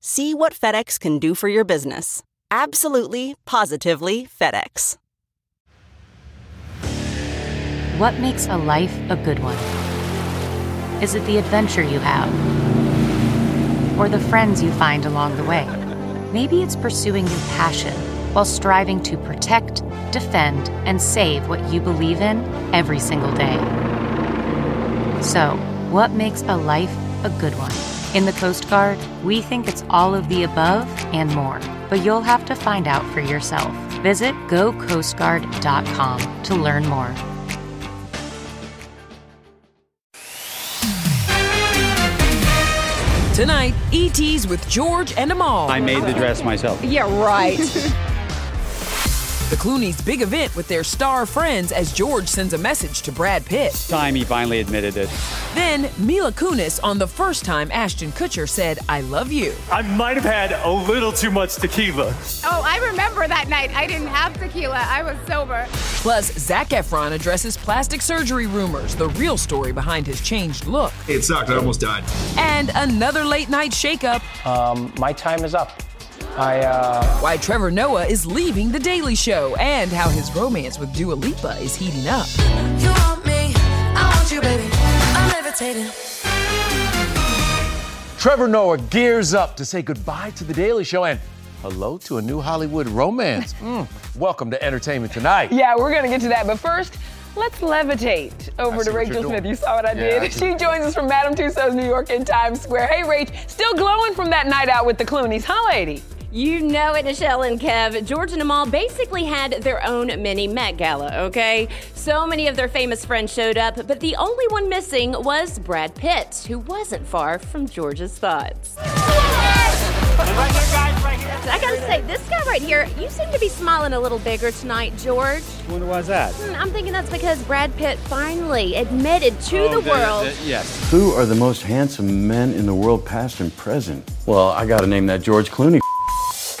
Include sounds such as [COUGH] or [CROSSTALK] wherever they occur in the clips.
See what FedEx can do for your business. Absolutely, positively FedEx. What makes a life a good one? Is it the adventure you have? Or the friends you find along the way? Maybe it's pursuing your passion while striving to protect, defend, and save what you believe in every single day. So, what makes a life a good one? In the Coast Guard, we think it's all of the above and more, but you'll have to find out for yourself. Visit gocoastguard.com to learn more. Tonight, ET's with George and Amal. I made the dress myself. Yeah, right. [LAUGHS] The Clooney's big event with their star friends as George sends a message to Brad Pitt. Time he finally admitted it. Then Mila Kunis on the first time Ashton Kutcher said, I love you. I might have had a little too much tequila. Oh, I remember that night. I didn't have tequila. I was sober. Plus, Zac Efron addresses plastic surgery rumors, the real story behind his changed look. It sucked. I almost died. And another late night shakeup. Um, my time is up. I, uh... Why Trevor Noah is leaving The Daily Show and how his romance with Dua Lipa is heating up. You want me, I want you, baby. I'm levitating. Trevor Noah gears up to say goodbye to The Daily Show and hello to a new Hollywood romance. Mm. Welcome to Entertainment Tonight. Yeah, we're going to get to that. But first, let's levitate over to Rachel Smith. You saw what I Yeah, did? I she joins us from Madame Tussauds New York in Times Square. Hey, Rach, still glowing from that night out with the Clooney's, huh, lady? You know it, Nischelle and Kev. George and Amal basically had their own mini Met Gala, okay? So many of their famous friends showed up, but the only one missing was Brad Pitt, who wasn't far from George's thoughts. I gotta say, this guy right here, you seem to be smiling a little bigger tonight, George. Wonder why's that? Hmm, I'm thinking that's because Brad Pitt finally admitted to Oh, the world. yes. Who are the most handsome men in the world, past and present? Well, I gotta name that George Clooney.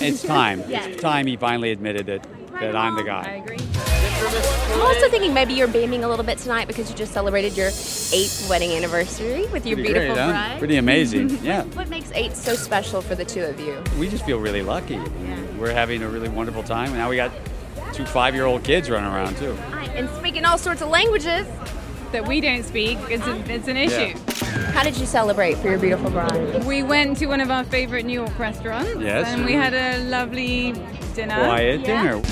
It's time. Yeah. It's time he finally admitted that, that I'm the guy. I agree. I'm also thinking maybe you're beaming a little bit tonight because you just celebrated your eighth wedding anniversary with your Pretty beautiful great, huh? bride. Pretty amazing. [LAUGHS] Yeah. What makes eight so special for the two of you? We just feel really lucky. We're having a really wonderful time. And now we got two five year old kids running around, too. And speaking all sorts of languages. That we don't speak. It's, a, it's an issue. How did you celebrate for your beautiful bride? We went to one of our favorite New York restaurants. Yes. And we had a lovely dinner. Quiet dinner.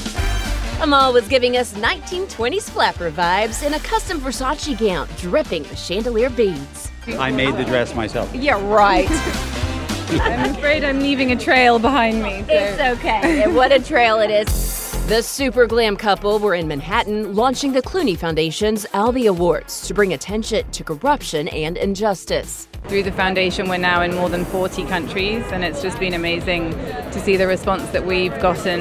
Amal was giving us 1920s flapper vibes in a custom Versace gown dripping with chandelier beads. I made the dress myself. Yeah, right. [LAUGHS] [LAUGHS] I'm afraid I'm leaving a trail behind me. So. It's okay. and what a trail it is. The super glam couple were in Manhattan launching the Clooney Foundation's Albie Awards to bring attention to corruption and injustice. Through the foundation, we're now in more than 40 countries, and it's just been amazing to see the response that we've gotten.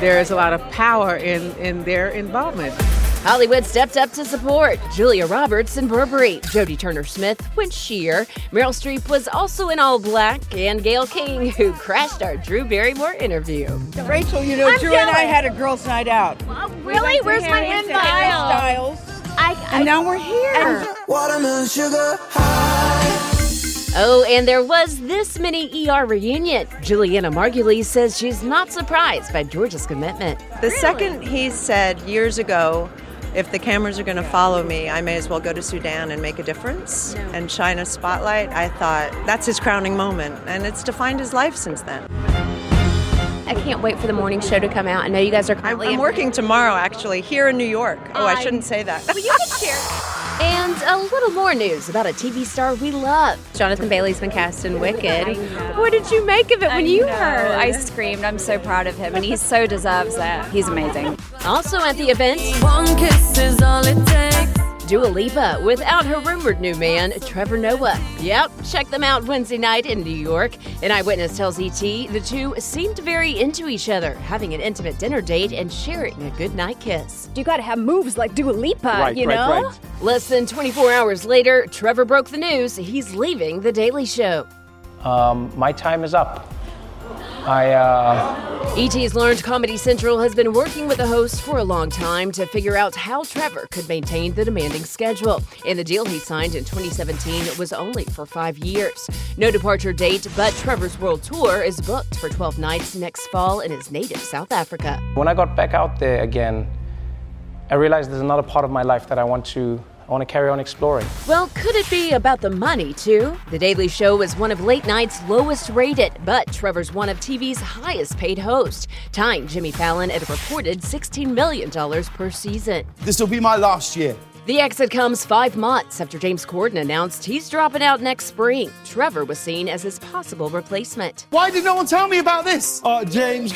There is a lot of power in, in their involvement. Hollywood stepped up to support Julia Roberts in Burberry, Jodie Turner Smith went sheer, Meryl Streep was also in all black, and Gayle King, who crashed our Drew Barrymore interview. Rachel, you know, I'm Drew and I had a girls' night out. Well, really? Where's my Harry invite? Styles. I, and now we're here. Watermelon sugar high. Oh, and there was this mini ER reunion. Julianna Margulies says she's not surprised by George's commitment. The second he said years ago, if the cameras are going to follow me, I may as well go to Sudan and make a difference and shine a spotlight. I thought that's his crowning moment, and it's defined his life since then. I can't wait for the morning show to come out. I know you guys are currently I'm working tomorrow, actually, here in New York. Oh, I I- shouldn't say that. Well, you can share. [LAUGHS] And a little more news about a TV star we love. Jonathan Bailey's been cast in Wicked. What did you make of it when you heard? I screamed. I'm so proud of him, and he so deserves that. He's amazing. Also at the event, One kiss is all it takes. Dua Lipa without her rumored new man, Trevor Noah. Yep, check them out Wednesday night in New York. An eyewitness tells ET the two seemed very into each other, having an intimate dinner date and sharing a goodnight kiss. You gotta have moves like Dua Lipa, Right, you right, know? right. Less than 24 hours later, Trevor broke the news he's leaving The Daily Show. Um, my time is up. I, uh, ET's learned Comedy Central has been working with the host for a long time to figure out how Trevor could maintain the demanding schedule. And the deal he signed in 2017 was only for five years. No departure date, but Trevor's world tour is booked for 12 nights next fall in his native South Africa. when I got back out there again, I realized there's another part of my life that I want to, I want to carry on exploring. Well, could it be about the money, too? The Daily Show is one of late night's lowest rated, but Trevor's one of TV's highest paid hosts, tying Jimmy Fallon at a reported $16 million per season. This will be my last year. The exit comes five months after James Corden announced he's dropping out next spring. Trevor was seen as his possible replacement. Why did no one tell me about this? Uh, James,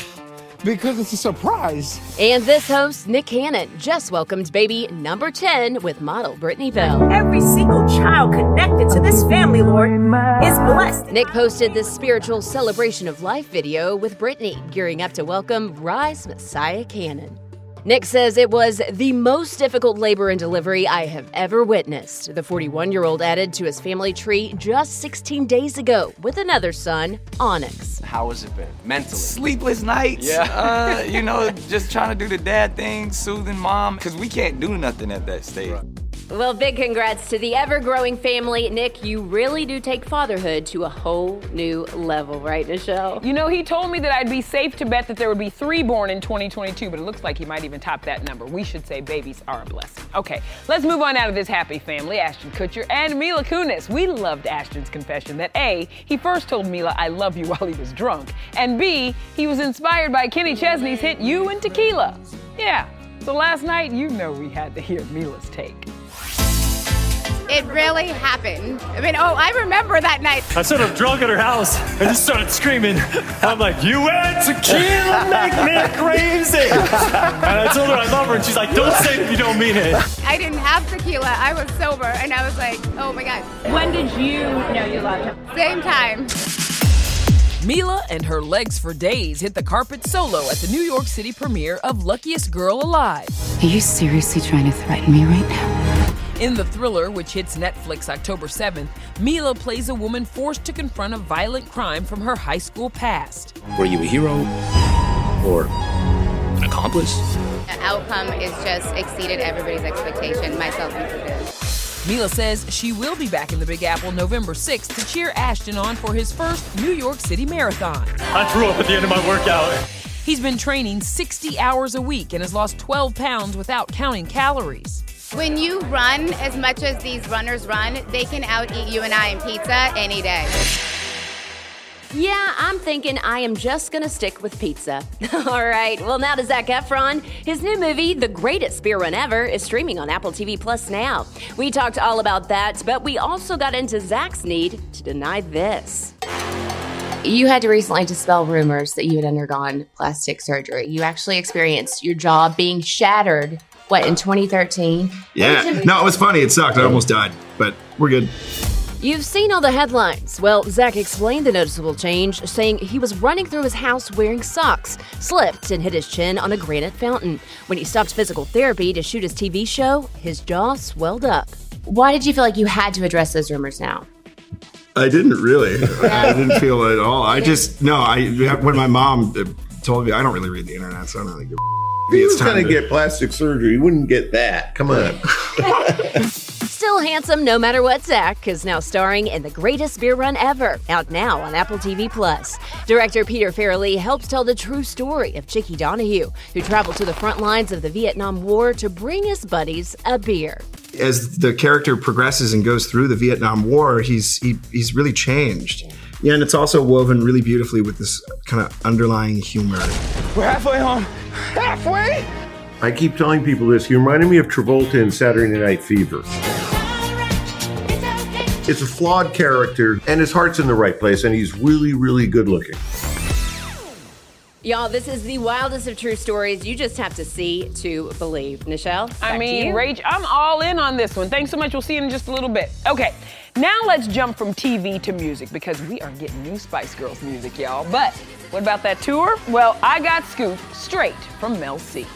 because it's a surprise. And this host, Nick Cannon, just welcomed baby number 10 with model Brittany Bell. Every single child connected to this family, Lord, is blessed. Nick posted this spiritual celebration of life video with Brittany, gearing up to welcome Rise Messiah Cannon. Nick says it was the most difficult labor and delivery I have ever witnessed. The 41 year old added to his family tree just 16 days ago with another son, Onyx. How has it been mentally? Sleepless nights. Yeah. uh, you know, just trying to do the dad thing, soothing mom, because we can't do nothing at that stage. Well, big congrats to the ever growing family. Nick, you really do take fatherhood to a whole new level, right, Michelle? You know, he told me that I'd be safe to bet that there would be three born in 2022, but it looks like he might even top that number. We should say babies are a blessing. Okay, let's move on out of this happy family. Ashton Kutcher and Mila Kunis. We loved Ashton's confession that A, he first told Mila, I love you [LAUGHS] while he was drunk, and B, he was inspired by Kenny Chesney's hit You and Tequila. Yeah, so last night, you know we had to hear Mila's take. It really happened. I mean, oh, I remember that night. I sort of drunk at her house and just started screaming. I'm like, you and tequila make me crazy. And I told her I love her, and she's like, don't say it if you don't mean it. I didn't have tequila. I was sober, and I was like, oh my god. When did you know you loved him? Same time. Mila and her legs for days hit the carpet solo at the New York City premiere of Luckiest Girl Alive. Are you seriously trying to threaten me right now? In the thriller, which hits Netflix October 7th, Mila plays a woman forced to confront a violent crime from her high school past. Were you a hero or an accomplice? The outcome is just exceeded everybody's expectation, myself included. Mila says she will be back in the Big Apple November 6th to cheer Ashton on for his first New York City Marathon. I threw up at the end of my workout. He's been training 60 hours a week and has lost 12 pounds without counting calories. When you run as much as these runners run, they can out eat you and I in pizza any day. Yeah, I'm thinking I am just gonna stick with pizza. [LAUGHS] All right, well, now to Zac Efron. His new movie, The Greatest Beer Run Ever, is streaming on Apple TV Plus now. We talked all about that, but we also got into Zac's need to deny this. You had to recently dispel rumors that you had undergone plastic surgery. You actually experienced your jaw being shattered, what, in 2013? Yeah. No, it was funny. It sucked. I almost died, but we're good. You've seen all the headlines. Well, Zac explained the noticeable change, saying he was running through his house wearing socks, slipped, and hit his chin on a granite fountain. When he stopped physical therapy to shoot his TV show, his jaw swelled up. Why did you feel like you had to address those rumors now? I didn't really. [LAUGHS] I didn't feel it at all. I just no. I when my mom uh, told me, I don't really read the internet, so I don't really give. a If he It's was going time to to- get plastic surgery, he wouldn't get that. Come on. [LAUGHS] [LAUGHS] Still, Still handsome no matter what Zac is now starring in the greatest beer run ever, out now on Apple TV Plus. Director Peter Farrelly helps tell the true story of Chickie Donohue, who traveled to the front lines of the Vietnam War to bring his buddies a beer. As the character progresses and goes through the Vietnam War, he's he, he's really changed. Yeah, and it's also woven really beautifully with this kind of underlying humor. We're halfway home. Halfway? I keep telling people this. You reminded me of Travolta in Saturday Night Fever. It's a flawed character, and his heart's in the right place, and he's really, really good looking. Y'all, this is the wildest of true stories. You just have to see to believe. Nischelle, I back to mean, you. Rach, I'm all in on this one. Thanks so much. We'll see you in just a little bit. Okay, now let's jump from TV to music because we are getting new Spice Girls music, y'all. But what about that tour? Well, I got scoop straight from Mel C.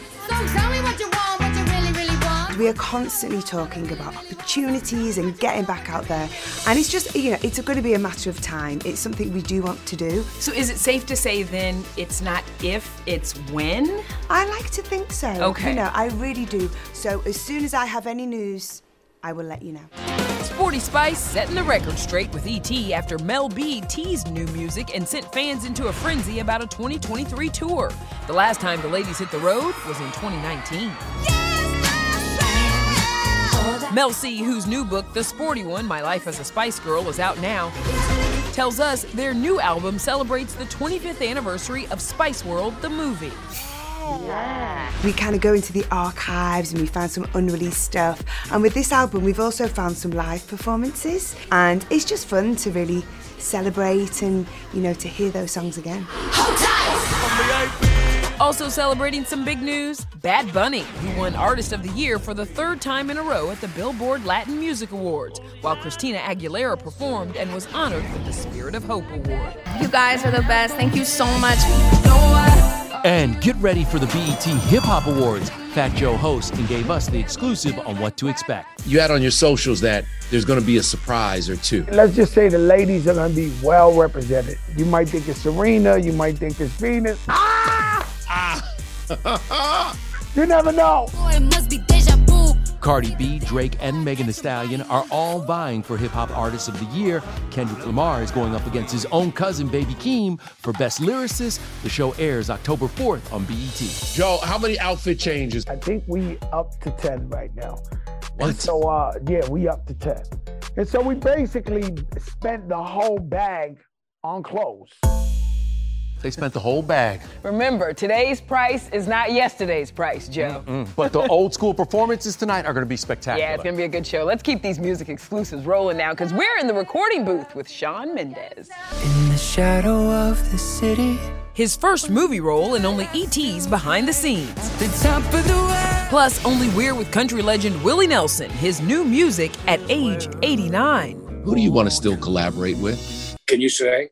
We are constantly talking about opportunities and getting back out there. And it's just, you know, it's going to be a matter of time. It's something we do want to do. So is it safe to say then it's not if, it's when? I like to think so. Okay. You know, I really do. So as soon as I have any news, I will let you know. Sporty Spice setting the record straight with ET after Mel B teased new music and sent fans into a frenzy about a 2023 tour. The last time the ladies hit the road was in 2019. Mel C, whose new book, The Sporty One My Life as a Spice Girl, is out now, tells us their new album celebrates the 25th anniversary of Spice World, the movie. Yeah. We kind of go into the archives and we found some unreleased stuff. And with this album, we've also found some live performances. And it's just fun to really celebrate and, you know, to hear those songs again. Also celebrating some big news, Bad Bunny, who won Artist of the Year for the third time in a row at the Billboard Latin Music Awards, while Christina Aguilera performed and was honored with the Spirit of Hope Award. You guys are the best. Thank you so much. And get ready for the BET Hip Hop Awards. Fat Joe hosts and gave us the exclusive on what to expect. You had on your socials that there's going to be a surprise or two. Let's just say the ladies are going to be well represented. You might think it's Serena, you might think it's Venus. Ah! [LAUGHS] You never know. Cardi B, Drake, and Megan Thee Stallion are all vying for Hip Hop Artist of the Year. Kendrick Lamar is going up against his own cousin, Baby Keem, for Best Lyricist. The show airs October 4th on BET. Joe, how many outfit changes? I think we up to 10 right now. What? And so, uh, yeah, we up to 10. And so we basically spent the whole bag on clothes. They spent the whole bag. Remember, today's price is not yesterday's price, Joe. Mm, But the old school performances tonight are going to be spectacular. Yeah, it's gonna be a good show. Let's keep these music exclusives rolling now, because we're in the recording booth with Shawn Mendes. In the shadow of the city. His first movie role in only ET's behind the scenes. The top of the world. Plus, only We're with country legend Willie Nelson, his new music at age 89. Who do you want to still collaborate with? Can you say?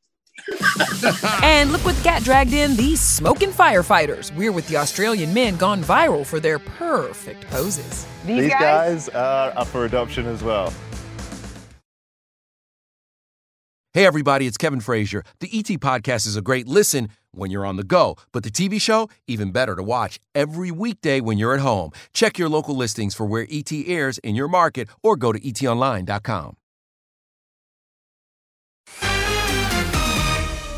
[LAUGHS] And look what got dragged in these smoking firefighters. We're with the Australian men gone viral for their perfect poses. These, guys are up for adoption as well. Hey, everybody, it's Kevin Frazier. The ET Podcast is a great listen when you're on the go, but the TV show, even better to watch every weekday when you're at home. Check your local listings for where ET airs in your market or go to etonline.com.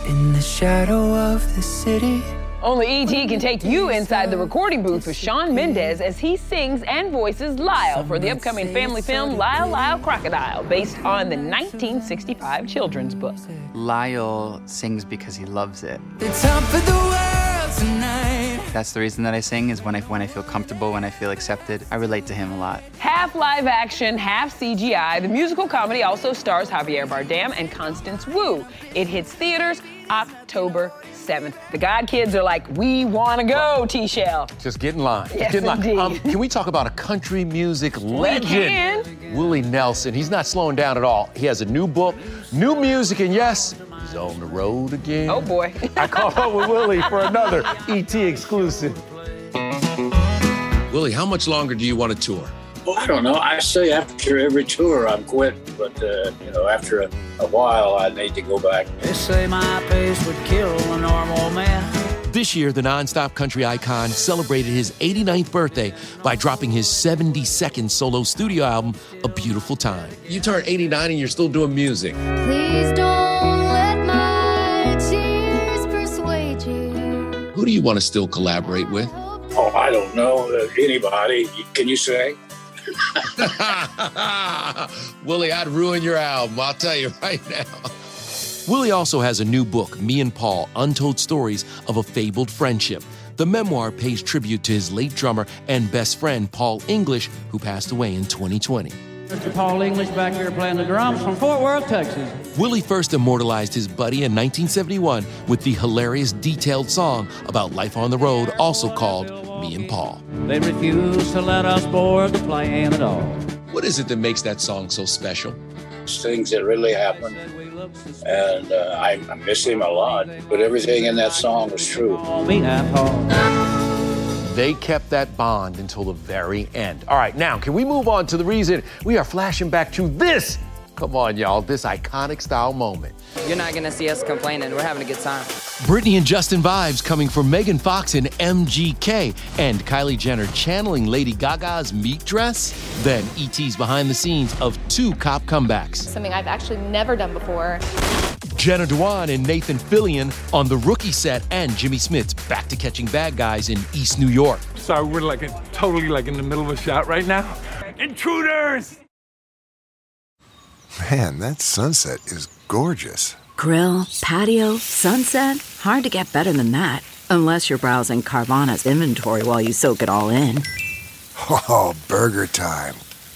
In the shadow of the city. Only ET can take you inside the recording booth with Shawn Mendes as he sings and voices Lyle for the upcoming family film Lyle Lyle Crocodile, based on the 1965 children's book. Lyle sings because he loves it. The top of the world tonight. That's the reason that I sing is when I when I feel comfortable, when I feel accepted. I relate to him a lot. Half live action, half CGI, the musical comedy also stars Javier Bardem and Constance Wu. It hits theaters October 7th. The God kids are like, we want to go, T Shell. Just get in line. Yes, get in line. indeed. Um, can we talk about a country music legend? can. Willie Nelson. He's not slowing down at all. He has a new book, new music, and yes, he's on the road again. Oh boy. I caught up with Willie for another ET exclusive. Willie, how much longer do you want to tour? Well, I don't know. I say after every tour I'm quitting, but uh, you know, after a, a while I need to go back. They say my pace would kill a normal man. This year, the nonstop country icon celebrated his 89th birthday by dropping his 72nd solo studio album, A Beautiful Time. You turn 89 and you're still doing music. Please don't Who do you want to still collaborate with? Oh, I don't know. Uh, anybody. Can you say? [LAUGHS] Willie, I'd ruin your album. I'll tell you [LAUGHS] right now. Willie also has a new book, Me and Paul Untold Stories of a Fabled Friendship. The memoir pays tribute to his late drummer and best friend, Paul English, who passed away in 2020. Mr. Paul English back here playing the drums from Fort Worth, Texas. Willie first immortalized his buddy in 1971 with the hilarious detailed song about life on the road, also called Me and Paul. They refuse to let us board the plane at all. What is it that makes that song so special? It's things that really happened. And uh, I, I miss him a lot. But everything in that song was true. Me and Paul. They kept that bond until the very end. All right, now, can we move on to the reason we are flashing back to this? Come on, y'all, this iconic style moment. You're not gonna see us complaining. We're having a good time. Britney and Justin vibes coming from Megan Fox and MGK, and Kylie Jenner channeling Lady Gaga's meat dress. Then ET's behind the scenes of two cop comebacks. Something I've actually never done before. Jenna Dewan and Nathan Fillion on the rookie set, and Jimmy Smits back to catching bad guys in East New York. Sorry, we're like in, totally like in the middle of a shot right now. Intruders! Man, that sunset is gorgeous. Grill, patio, sunset. Hard to get better than that. Unless you're browsing Carvana's inventory while you soak it all in. [LAUGHS] Oh, burger time.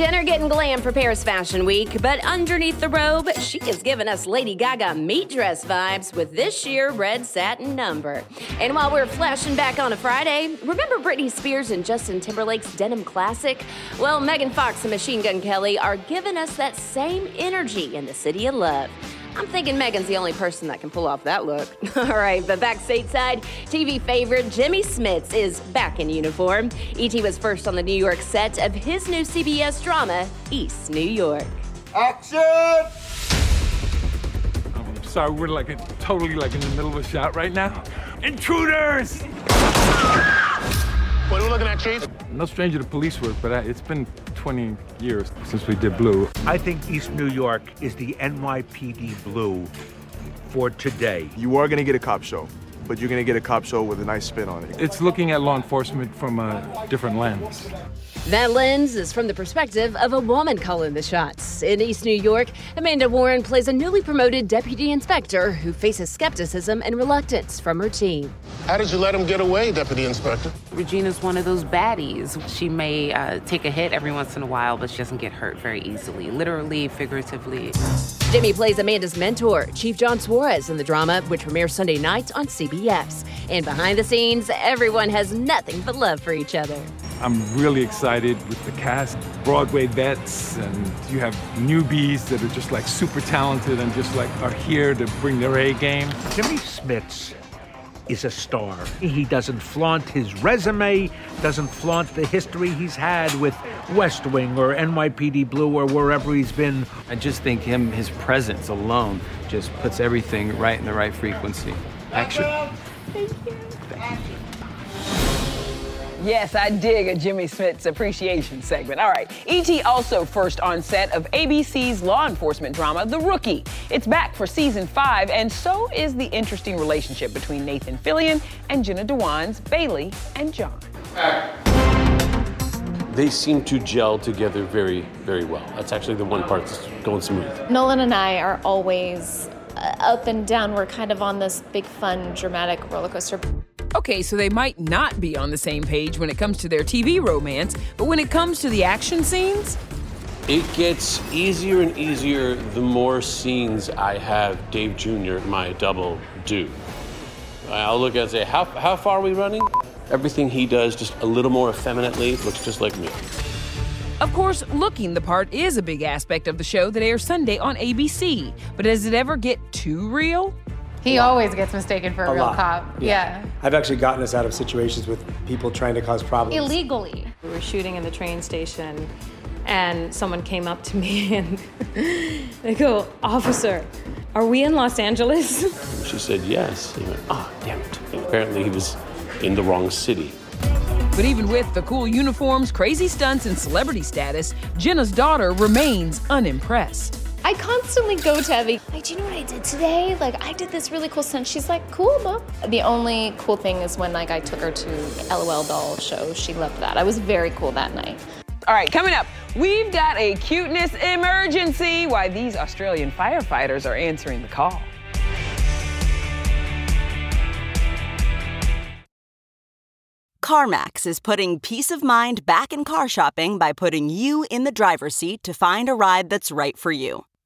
Jenner getting glam for Paris Fashion Week, but underneath the robe, she is giving us Lady Gaga meat dress vibes with this sheer red satin number. And while we're flashing back on a Friday, remember Britney Spears and Justin Timberlake's denim classic? Well, Megan Fox and Machine Gun Kelly are giving us that same energy in the city of love. I'm thinking Megan's the only person that can pull off that look. [LAUGHS] All right, but back stateside, TV favorite Jimmy Smits is back in uniform. E.T. was first on the New York set of his new CBS drama, East New York. Action! Oh, sorry, we're like in, totally like in the middle of a shot right now. Intruders! What are we looking at, Chief? No stranger to police work, but I, it's been 20 years since we did Blue. I think East New York is the NYPD Blue for today. You are going to get a cop show, but you're going to get a cop show with a nice spin on it. It's looking at law enforcement from a different lens. That lens is from the perspective of a woman calling the shots. In East New York, Amanda Warren plays a newly promoted deputy inspector who faces skepticism and reluctance from her team. How did you let him get away, Deputy Inspector? Regina's one of those baddies. She may uh, take a hit every once in a while, but she doesn't get hurt very easily, literally, figuratively. Jimmy plays Amanda's mentor, Chief John Suarez, in the drama, which premieres Sunday night on CBS. And behind the scenes, everyone has nothing but love for each other. I'm really excited with the cast, Broadway vets, and you have newbies that are just like super talented and just like are here to bring their A game. Jimmy Smits is a star. He doesn't flaunt his resume, doesn't flaunt the history he's had with West Wing or NYPD Blue or wherever he's been. I just think him, his presence alone, just puts everything right in the right frequency. Action. Thank you. Yes, I dig a Jimmy Smits' appreciation segment. All right. E.T. also first on set of ABC's law enforcement drama, The Rookie. It's back for season five, and so is the interesting relationship between Nathan Fillion and Jenna Dewan's Bailey and John. they seem to gel together very, very well. That's actually the one part that's going smooth. Nolan and I are always uh, up and down. We're kind of on this big, fun, dramatic roller coaster. Okay, so they might not be on the same page when it comes to their TV romance, but when it comes to the action scenes, It gets easier and easier the more scenes I have Dave Jr., my double, do. I'll look at it and say, how, how far are we running? Everything he does just a little more effeminately looks just like me. Of course, looking the part is a big aspect of the show that airs Sunday on ABC. But does it ever get too real? He always gets mistaken for a, A real lot. cop. Yeah. I've actually gotten us out of situations with people trying to cause problems. Illegally. We were shooting in the train station, and someone came up to me [LAUGHS] and they go, Officer, are we in Los Angeles? [LAUGHS] She said yes. He went, oh, damn it. And apparently he was in the wrong city. But even with the cool uniforms, crazy stunts, and celebrity status, Jenna's daughter remains unimpressed. I constantly go to Evie, like, do you know what I did today? Like, I did this really cool stunt. She's like, cool, mom. the only cool thing is when like I took her to LOL doll show. She loved that. I was very cool that night. All right, coming up, we've got a cuteness emergency. Why these Australian firefighters are answering the call. CarMax is putting peace of mind back in car shopping by putting you in the driver's seat to find a ride that's right for you.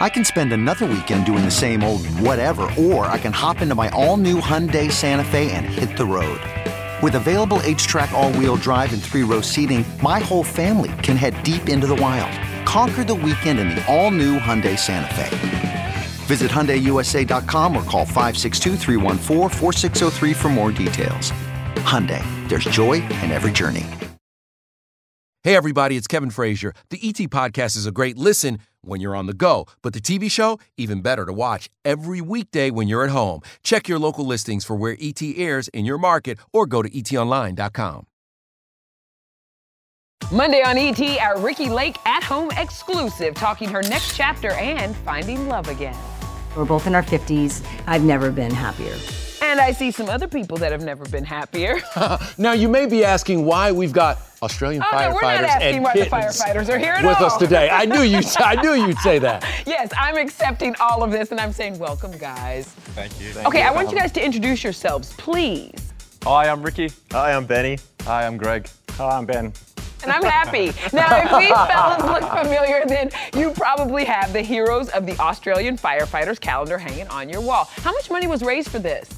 I can spend another weekend doing the same old whatever, or I can hop into my all new Hyundai Santa Fe and hit the road. With available HTRAC, all wheel drive, and three row seating, my whole family can head deep into the wild. Conquer the weekend in the all new Hyundai Santa Fe. Visit HyundaiUSA.com or call 562-314-4603 for more details. Hyundai, there's joy in every journey. Hey, everybody, it's Kevin Frazier. The ET Podcast is a great listen when you're on the go, but the TV show, even better to watch every weekday when you're at home. Check your local listings for where ET airs in your market or go to etonline.com. Monday on ET, our Ricki Lake at home exclusive, talking her next chapter and finding love again. We're both in our 50s. I've never been happier. And I see some other people that have never been happier. [LAUGHS] now, you may be asking why we've got Australian Oh, no, firefighters we're not asking and why the kittens firefighters are here at with all. us today. I knew you. I knew you'd say that. [LAUGHS] yes, I'm accepting all of this and I'm saying, welcome, guys. Thank you. okay, I want you guys to introduce yourselves, please. Hi, I'm Ricky. Hi, I'm Benny. Hi, I'm Greg. Hi, I'm Ben. And I'm happy. Now, if these [LAUGHS] fellas look familiar, then you probably have the Heroes of the Australian Firefighters calendar hanging on your wall. How much money was raised for this?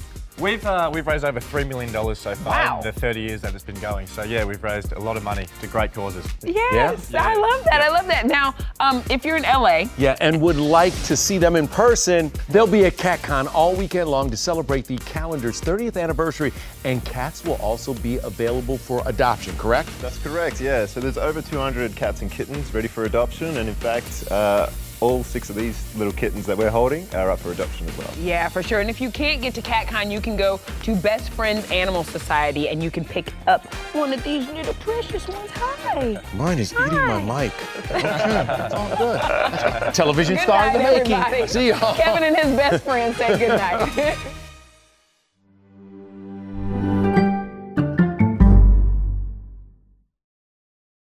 We've uh, we've raised over three million dollars so far Wow. in the 30 years that it's been going. So yeah, we've raised a lot of money to great causes. Yes, I love that. I love that. Now, um, if you're in LA, Yeah, and would like to see them in person. They'll be at CatCon all weekend long to celebrate the calendar's 30th anniversary, and cats will also be available for adoption, correct? That's correct. Yeah. So there's over 200 cats and kittens ready for adoption, and in fact, uh, all six of these little kittens that we're holding are up for adoption as well. yeah, for sure. And if you can't get to CatCon, you can go to Best Friends Animal Society and you can pick up one of these little precious ones. Hi. Mine is eating my mic. Okay, it's all good. Television Good star in the night, making. everybody. See y'all. Kevin and his best friend say good night. [LAUGHS]